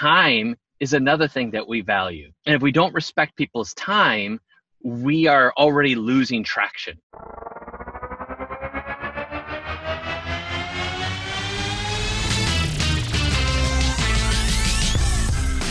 time is another thing that we value. And if we don't respect people's time, we are already losing traction.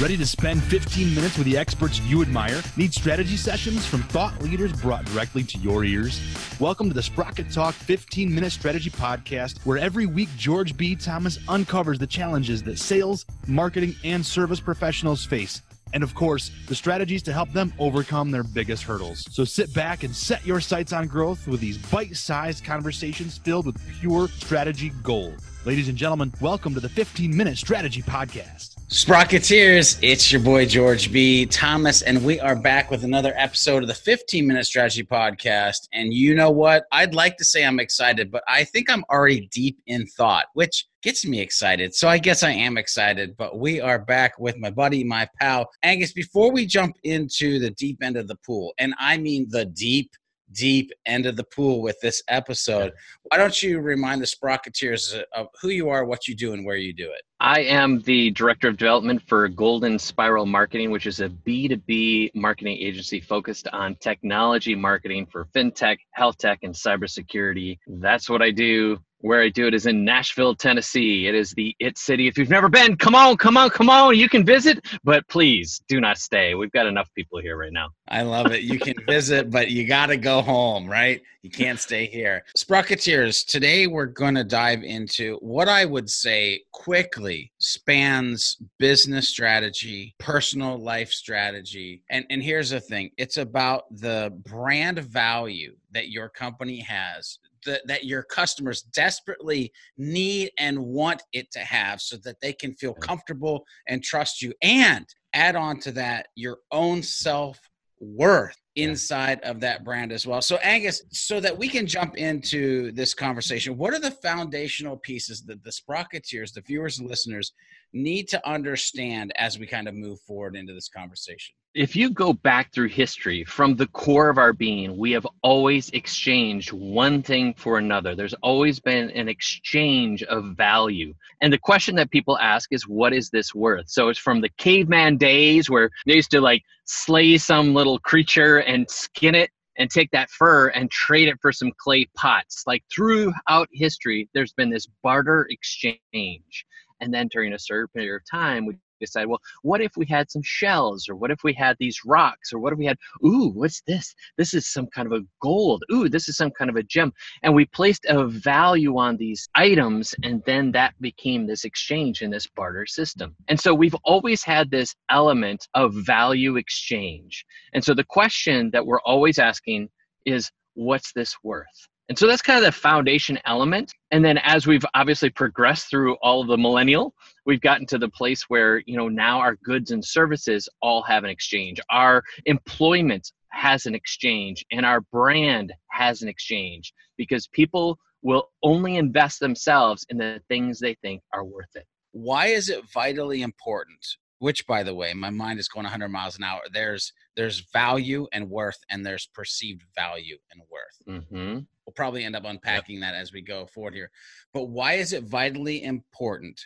Ready to spend 15 minutes with the experts you admire? Need strategy sessions from thought leaders brought directly to your ears? Welcome to the Sprocket Talk 15 Minute Strategy Podcast, where every week George B. Thomas uncovers the challenges that sales, marketing, and service professionals face. And of course, the strategies to help them overcome their biggest hurdles. So sit back and set your sights on growth with these bite sized conversations filled with pure strategy gold. Ladies and gentlemen, welcome to the 15 Minute Strategy Podcast. Sprocketeers, it's your boy George B. Thomas, and we are back with another episode of the 15 Minute Strategy Podcast. And you know what? I'd like to say I'm excited, but I think I'm already deep in thought, which gets me excited. So I guess I am excited, but we are back with my buddy, my pal, Angus. Before we jump into the deep end of the pool, and I mean the deep deep end of the pool with this episode. Why don't you remind the Sprocketeers of who you are, what you do, and where you do it? I am the director of development for Golden Spiral Marketing, which is a B2B marketing agency focused on technology marketing for fintech, health tech, and cybersecurity. That's what I do where I do it is in Nashville, Tennessee. It is the it city. If you've never been, come on, come on, come on. You can visit, but please do not stay. We've got enough people here right now. I love it. You can visit, but you got to go home, right? You can't stay here. Sprocketeers, today we're going to dive into what I would say quickly spans business strategy, personal life strategy. And, and here's the thing it's about the brand value that your company has that, that your customers desperately need and want it to have so that they can feel comfortable and trust you. And add on to that your own self worth inside of that brand as well. So, Angus, so that we can jump into this conversation, what are the foundational pieces that the Sprocketeers, the viewers and listeners, need to understand as we kind of move forward into this conversation? if you go back through history from the core of our being, we have always exchanged one thing for another. There's always been an exchange of value. And the question that people ask is, what is this worth? So it's from the caveman days where they used to like slay some little creature and skin it and take that fur and trade it for some clay pots. Like throughout history, there's been this barter exchange. And then during a certain period of time, we decide, well, what if we had some shells, or what if we had these rocks, or what if we had, ooh, what's this? This is some kind of a gold. Ooh, this is some kind of a gem. And we placed a value on these items, and then that became this exchange in this barter system. And so we've always had this element of value exchange. And so the question that we're always asking is, what's this worth? And so that's kind of the foundation element. And then as we've obviously progressed through all of the millennial, we've gotten to the place where, you know, now our goods and services all have an exchange. Our employment has an exchange and our brand has an exchange because people will only invest themselves in the things they think are worth it. Why is it vitally important which by the way my mind is going 100 miles an hour there's there's value and worth and there's perceived value and worth mm-hmm. we'll probably end up unpacking yep. that as we go forward here but why is it vitally important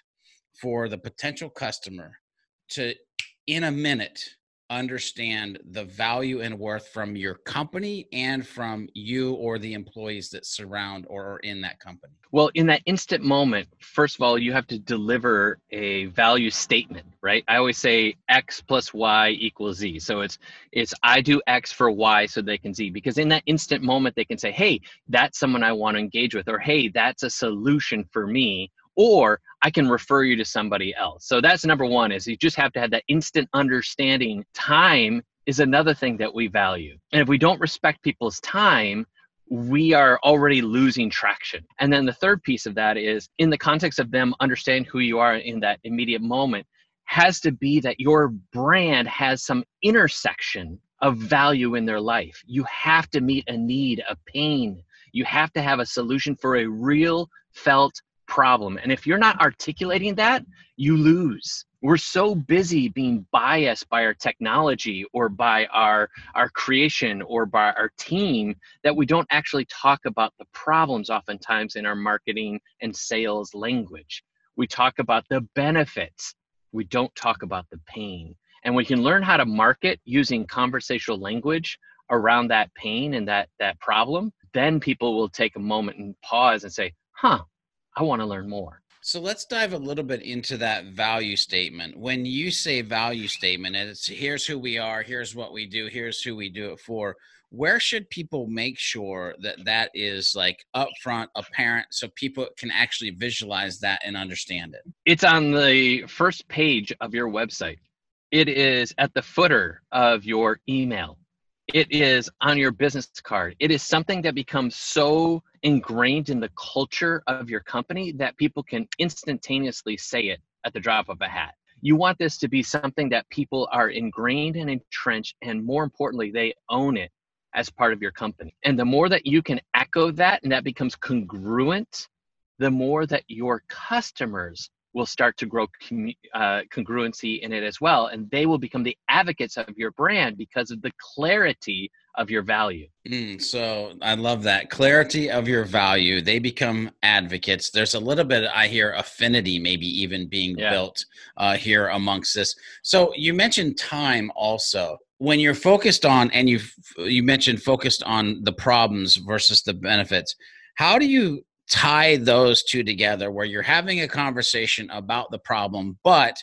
for the potential customer to in a minute understand the value and worth from your company and from you or the employees that surround or are in that company? Well, in that instant moment, first of all, you have to deliver a value statement, right? I always say X plus Y equals Z. So it's it's I do X for Y so they can Z because in that instant moment they can say, "Hey, that's someone I want to engage with," or "Hey, that's a solution for me," or I can refer you to somebody else. So that's number one is you just have to have that instant understanding. Time is another thing that we value. And if we don't respect people's time, we are already losing traction. And then the third piece of that is in the context of them understanding who you are in that immediate moment has to be that your brand has some intersection of value in their life. You have to meet a need, a pain. You have to have a solution for a real felt problem. And if you're not articulating that, you lose. We're so busy being biased by our technology or by our, our creation or by our team that we don't actually talk about the problems oftentimes in our marketing and sales language. We talk about the benefits We don't talk about the pain. And we can learn how to market using conversational language around that pain and that that problem, then people will take a moment and pause and say, "Huh, I want to learn more." So let's dive a little bit into that value statement. When you say value statement, and it's here's who we are, here's what we do, here's who we do it for. Where should people make sure that that is like upfront, apparent, so people can actually visualize that and understand it? It's on the first page of your website. It is at the footer of your email. It is on your business card. It is something that becomes so ingrained in the culture of your company that people can instantaneously say it at the drop of a hat. You want this to be something that people are ingrained and entrenched, and more importantly, they own it as part of your company. And the more that you can echo that and that becomes congruent, the more that your customers will start to grow uh, congruency in it as well. And they will become the advocates of your brand because of the clarity of your value. Mm, so I love that clarity of your value. They become advocates. There's a little bit, I hear, affinity maybe even being yeah. built uh, here amongst this. So you mentioned time also. When you're focused on, and you you mentioned focused on the problems versus the benefits. How do you tie those two together where you're having a conversation about the problem, but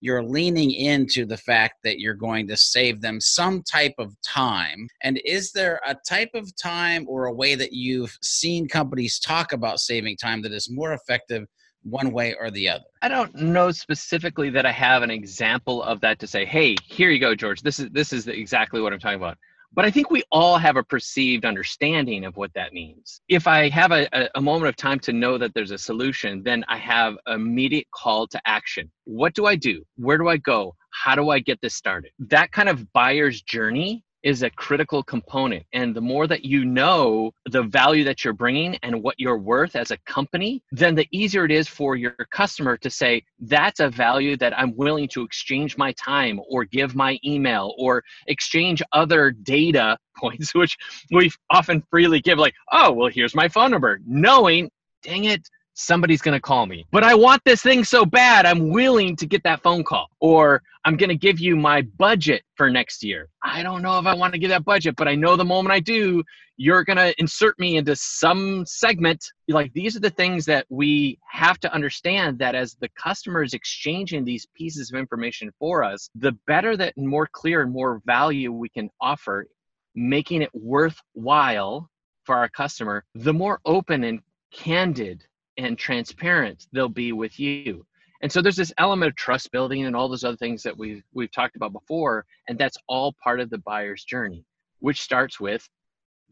you're leaning into the fact that you're going to save them some type of time. And is there a type of time or a way that you've seen companies talk about saving time that is more effective one way or the other? I don't know specifically that I have an example of that to say, "Hey, here you go, George. This is this is exactly what I'm talking about." But I think we all have a perceived understanding of what that means. If I have a, a, moment of time to know that there's a solution, then I have immediate call to action. What do I do? Where do I go? How do I get this started? That kind of buyer's journey is a critical component. And the more that you know the value that you're bringing and what you're worth as a company, then the easier it is for your customer to say, that's a value that I'm willing to exchange my time or give my email or exchange other data points, which we often freely give, like, oh, well, here's my phone number, knowing, dang it, somebody's going to call me. But I want this thing so bad, I'm willing to get that phone call. Or I'm going to give you my budget for next year. I don't know if I want to give that budget, but I know the moment I do, you're going to insert me into some segment. Like these are the things that we have to understand that as the customer is exchanging these pieces of information for us, the better that more clear and more value we can offer, making it worthwhile for our customer, the more open and candid and transparent they'll be with you. And so there's this element of trust building and all those other things that we've we've talked about before and that's all part of the buyer's journey which starts with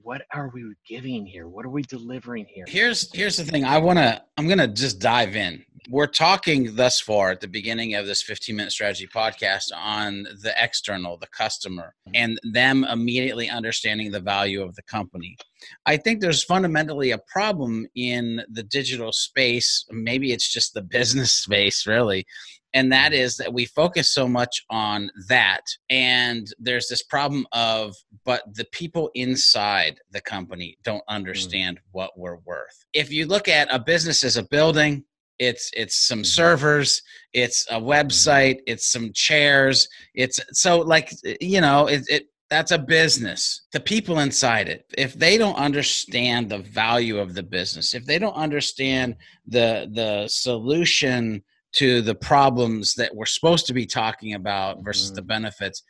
what are we giving here? What are we delivering here? Here's here's the thing. I want to i'm to just dive in. We're talking thus far at the beginning of this 15 minute strategy podcast on the external the customer and them immediately understanding the value of the company i think there's fundamentally a problem in the digital space maybe it's just the business space really and that is that we focus so much on that and there's this problem of but the people inside the company don't mm. understand mm. what we're worth if you look at a business as a building it's it's some mm-hmm. servers it's a mm-hmm. website it's some chairs it's so like you know it, it that's a business the people inside it if they don't understand the value of the business if they don't understand the the solution to the problems that we're supposed to be talking about versus mm-hmm. the benefits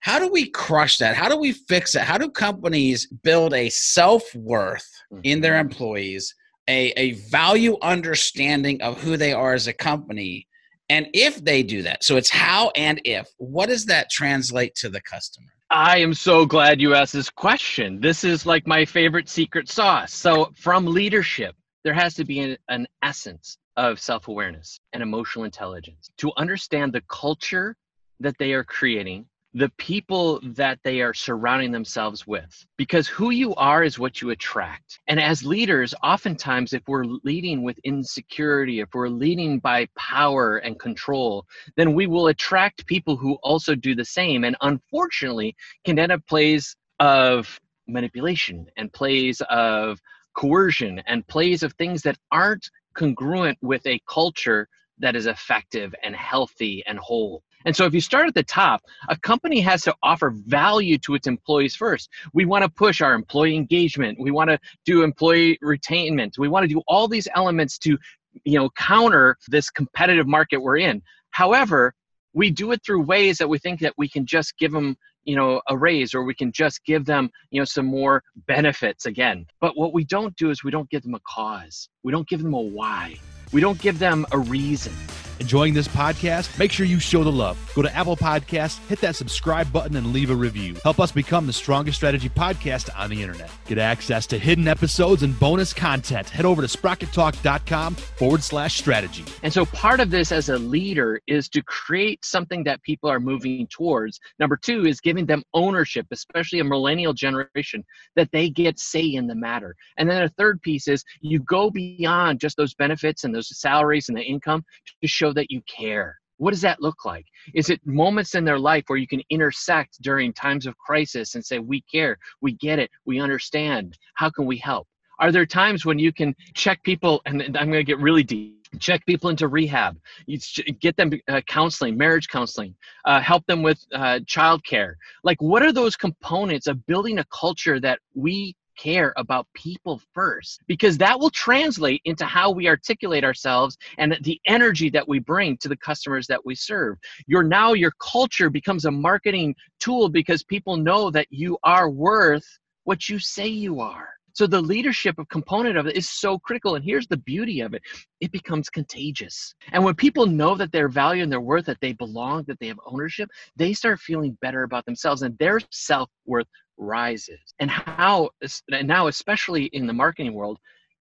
how do we crush that how do we fix it how do companies build a self-worth mm-hmm. in their mm-hmm. employees a, a value understanding of who they are as a company and if they do that so it's how and if what does that translate to the customer i am so glad you asked this question. This is like my favorite secret sauce. So from leadership there has to be an, an essence of self-awareness and emotional intelligence. To understand the culture that they are creating the people that they are surrounding themselves with. Because who you are is what you attract. And as leaders, oftentimes, if we're leading with insecurity, if we're leading by power and control, then we will attract people who also do the same. And unfortunately, can end up plays of manipulation and plays of coercion and plays of things that aren't congruent with a culture that is effective and healthy and whole. And so if you start at the top, a company has to offer value to its employees first. We want to push our employee engagement. We want to do employee retainment. We want to do all these elements to, you know, counter this competitive market we're in. However, we do it through ways that we think that we can just give them you know a raise or we can just give them you know some more benefits again but what we don't do is we don't give them a cause we don't give them a why we don't give them a reason Enjoying this podcast? Make sure you show the love. Go to Apple Podcasts, hit that subscribe button, and leave a review. Help us become the strongest strategy podcast on the internet. Get access to hidden episodes and bonus content. Head over to sprockettalk.com forward slash strategy. And so part of this as a leader is to create something that people are moving towards. Number two is giving them ownership, especially a millennial generation, that they get say in the matter. And then a third piece is you go beyond just those benefits and those salaries and the income to show that you care. What does that look like? Is it moments in their life where you can intersect during times of crisis and say, We care, we get it, we understand, how can we help? Are there times when you can check people, and I'm going to get really deep, check people into rehab, you get them uh, counseling, marriage counseling, uh, help them with uh, childcare? Like, what are those components of building a culture that we care about people first because that will translate into how we articulate ourselves and the energy that we bring to the customers that we serve. Your now your culture becomes a marketing tool because people know that you are worth what you say you are. So the leadership of component of it is so critical. And here's the beauty of it. It becomes contagious. And when people know that their value and their worth, that they belong, that they have ownership, they start feeling better about themselves and their self-worth rises. And how and now especially in the marketing world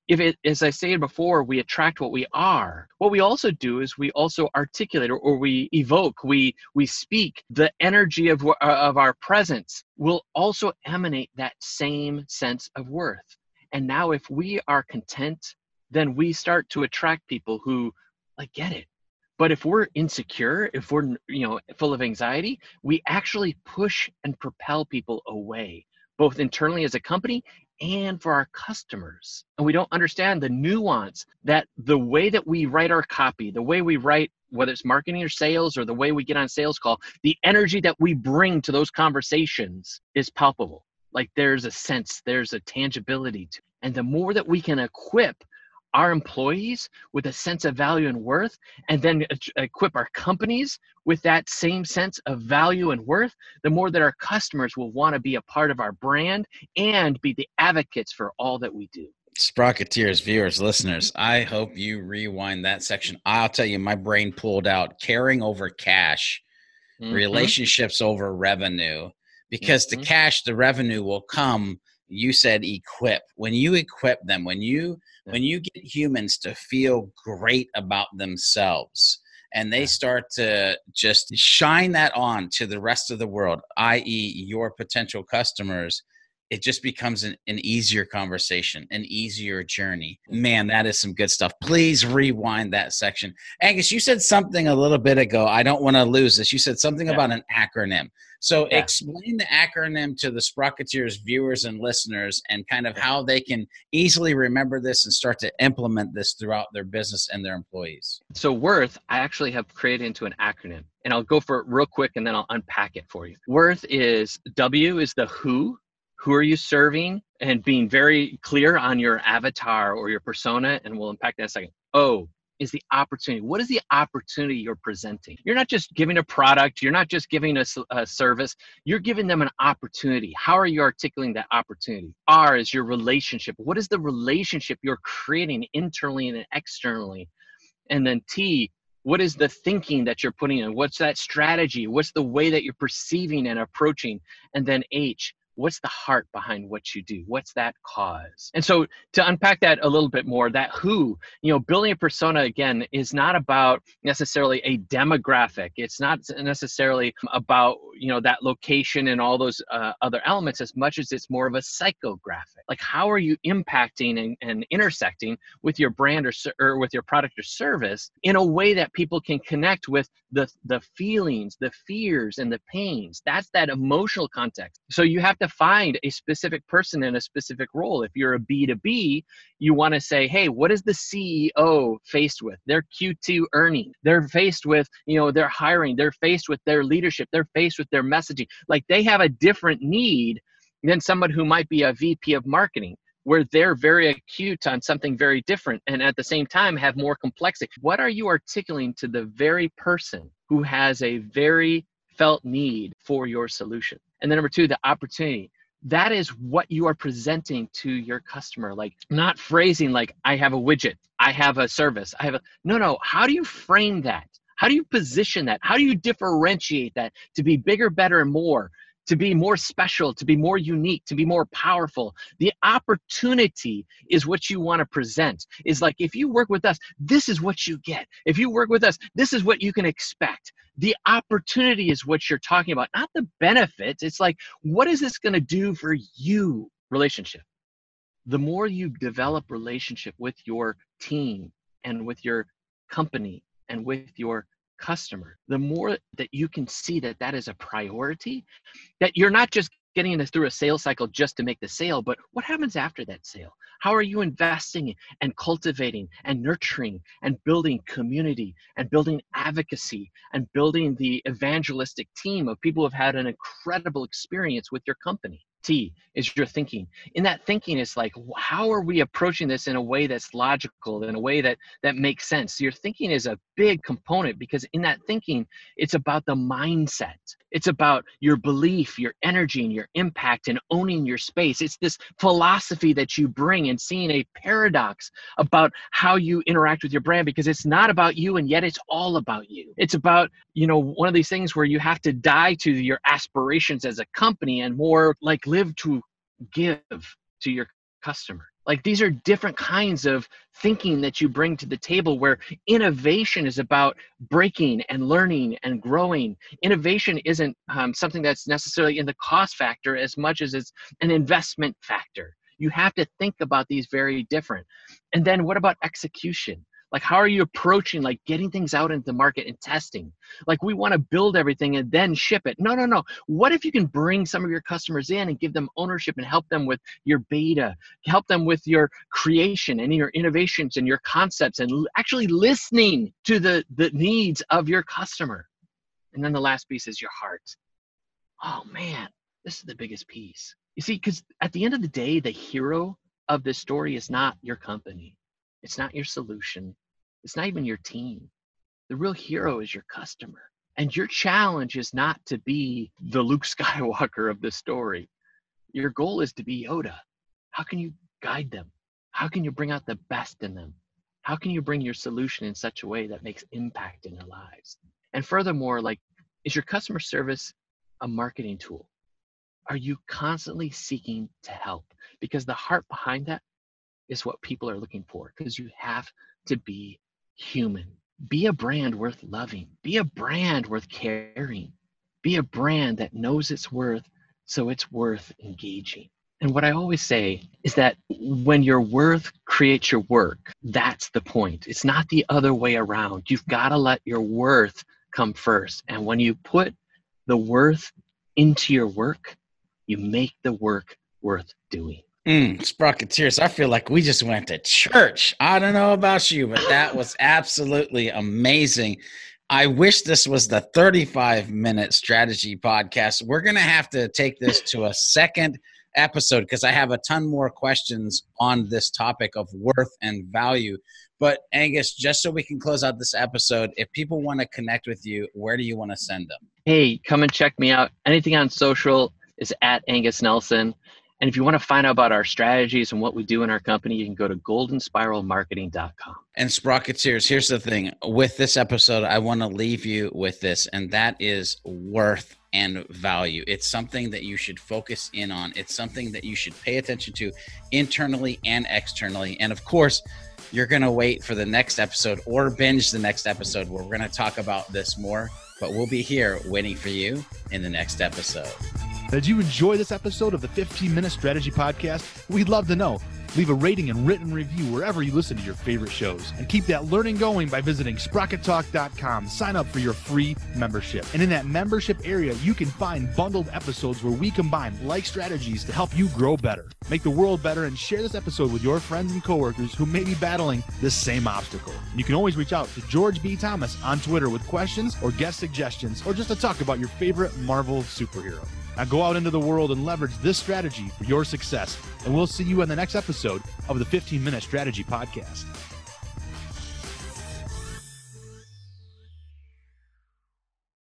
if it as i said before we attract what we are. What we also do is we also articulate or, or we evoke we we speak. The energy of uh, of our presence will also emanate that same sense of worth. And now if we are content then we start to attract people who like get it but if we're insecure, if we're you know full of anxiety, we actually push and propel people away, both internally as a company and for our customers. And we don't understand the nuance that the way that we write our copy, the way we write whether it's marketing or sales or the way we get on sales call, the energy that we bring to those conversations is palpable. Like there's a sense, there's a tangibility to. And the more that we can equip our employees with a sense of value and worth, and then equip our companies with that same sense of value and worth, the more that our customers will want to be a part of our brand and be the advocates for all that we do. Sprocketeers, viewers, listeners, I hope you rewind that section. I'll tell you, my brain pulled out caring over cash, mm-hmm. relationships over revenue, because mm-hmm. the cash, the revenue will come you said equip when you equip them when you when you get humans to feel great about themselves and they start to just shine that on to the rest of the world i.e your potential customers it just becomes an, an easier conversation, an easier journey. Mm-hmm. Man, that is some good stuff. Please rewind that section. Angus, you said something a little bit ago. I don't want to lose this. You said something yeah. about an acronym. So yeah. explain the acronym to the Sprocketeers viewers and listeners and kind of how they can easily remember this and start to implement this throughout their business and their employees. So worth, I actually have created into an acronym and I'll go for it real quick and then I'll unpack it for you. Worth is W is the who, who are you serving and being very clear on your avatar or your persona and we'll unpack that in a second. O is the opportunity what is the opportunity you're presenting? You're not just giving a product you're not just giving a, a service you're giving them an opportunity. How are you articulating that opportunity? R is your relationship. What is the relationship you're creating internally and externally? And then t what is the thinking that you're putting in? What's that strategy? What's the way that you're perceiving and approaching? And then h what's the heart behind what you do? What's that cause? And so to unpack that a little bit more that who you know building a persona again is not about necessarily a demographic. It's not necessarily about you know that location and all those uh, other elements as much as it's more of a psychographic. Like how are you impacting and, and intersecting with your brand or, or with your product or service in a way that people can connect with the the feelings the fears and the pains? That's that emotional context. So you have to find a specific person in a specific role. If you're a b2b you want to say hey what is the ceo faced with? Their q2 earning. They're faced with you know they're hiring. They're faced with their leadership. They're faced with their messaging. Like they have a different need than someone who might be a vp of marketing where they're very acute on something very different and at the same time have more complexity. What are you articulating to the very person who has a very felt need for your solution? And then number two, the opportunity. That is what you are presenting to your customer. Like not phrasing like I have a widget, I have a service, I have a no, no. How do you frame that? How do you position that? How do you differentiate that to be bigger, better, and more? To be more special, to be more unique, to be more powerful. The opportunity is what you want to present. Is like if you work with us, this is what you get. If you work with us, this is what you can expect. The opportunity is what you're talking about, not the benefits. It's like, what is this going to do for you? Relationship. The more you develop relationship with your team and with your company and with your customer, the more that you can see that that is a priority, that you're not just getting this through a sales cycle just to make the sale, but what happens after that sale? How are you investing and cultivating and nurturing and building community and building advocacy and building the evangelistic team of people who have had an incredible experience with your company? T is your thinking. In that thinking, it's like, how are we approaching this in a way that's logical, in a way that that makes sense? Your thinking is a big component because in that thinking, it's about the mindset. It's about your belief, your energy, and your impact, and owning your space. It's this philosophy that you bring and seeing a paradox about how you interact with your brand because it's not about you and yet it's all about you. It's about, you know, one of these things where you have to die to your aspirations as a company and more like live to give to your customer. Like these are different kinds of thinking that you bring to the table where innovation is about breaking and learning and growing. Innovation isn't um, something that's necessarily in the cost factor as much as it's an investment factor. You have to think about these very different. And then what about execution? Like how are you approaching like getting things out into the market and testing? Like we want to build everything and then ship it. No no no. What if you can bring some of your customers in and give them ownership and help them with your beta help them with your creation and your innovations and your concepts and actually listening to the the needs of your customer? And then the last piece is your heart. Oh man this is the biggest piece. You see because at the end of the day the hero of this story is not your company it's not your solution. It's not even your team. The real hero is your customer. And your challenge is not to be the Luke Skywalker of the story. Your goal is to be Yoda. How can you guide them? How can you bring out the best in them? How can you bring your solution in such a way that makes impact in their lives? And furthermore, like, is your customer service a marketing tool? Are you constantly seeking to help? Because the heart behind that is what people are looking for because you have to be human. Be a brand worth loving. Be a brand worth caring. Be a brand that knows its worth, so it's worth engaging. And what I always say is that when your worth creates your work, that's the point. It's not the other way around. You've got to let your worth come first. And when you put the worth into your work, you make the work worth doing. Mm, Sprocketeers, I feel like we just went to church. I don't know about you, but that was absolutely amazing. I wish this was the 35 minute strategy podcast. We're going to have to take this to a second episode because I have a ton more questions on this topic of worth and value. But Angus, just so we can close out this episode, if people want to connect with you, where do you want to send them? Hey, come and check me out. Anything on social is at Angus Nelson. And if you want to find out about our strategies and what we do in our company, you can go to goldenspiralmarketing.com. And Sprocketeers, here's the thing with this episode, I want to leave you with this, and that is worth and value. It's something that you should focus in on, it's something that you should pay attention to internally and externally. And of course, you're going to wait for the next episode or binge the next episode where we're going to talk about this more. But we'll be here waiting for you in the next episode. Did you enjoy this episode of the 15 Minute Strategy Podcast? We'd love to know. Leave a rating and written review wherever you listen to your favorite shows. And keep that learning going by visiting sprockettalk.com. Sign up for your free membership. And in that membership area, you can find bundled episodes where we combine like strategies to help you grow better, make the world better, and share this episode with your friends and coworkers who may be battling this same obstacle. You can always reach out to George B. Thomas on Twitter with questions or guest suggestions or just to talk about your favorite Marvel superhero. Now go out into the world and leverage this strategy for your success. And we'll see you in the next episode of the 15 Minute Strategy Podcast.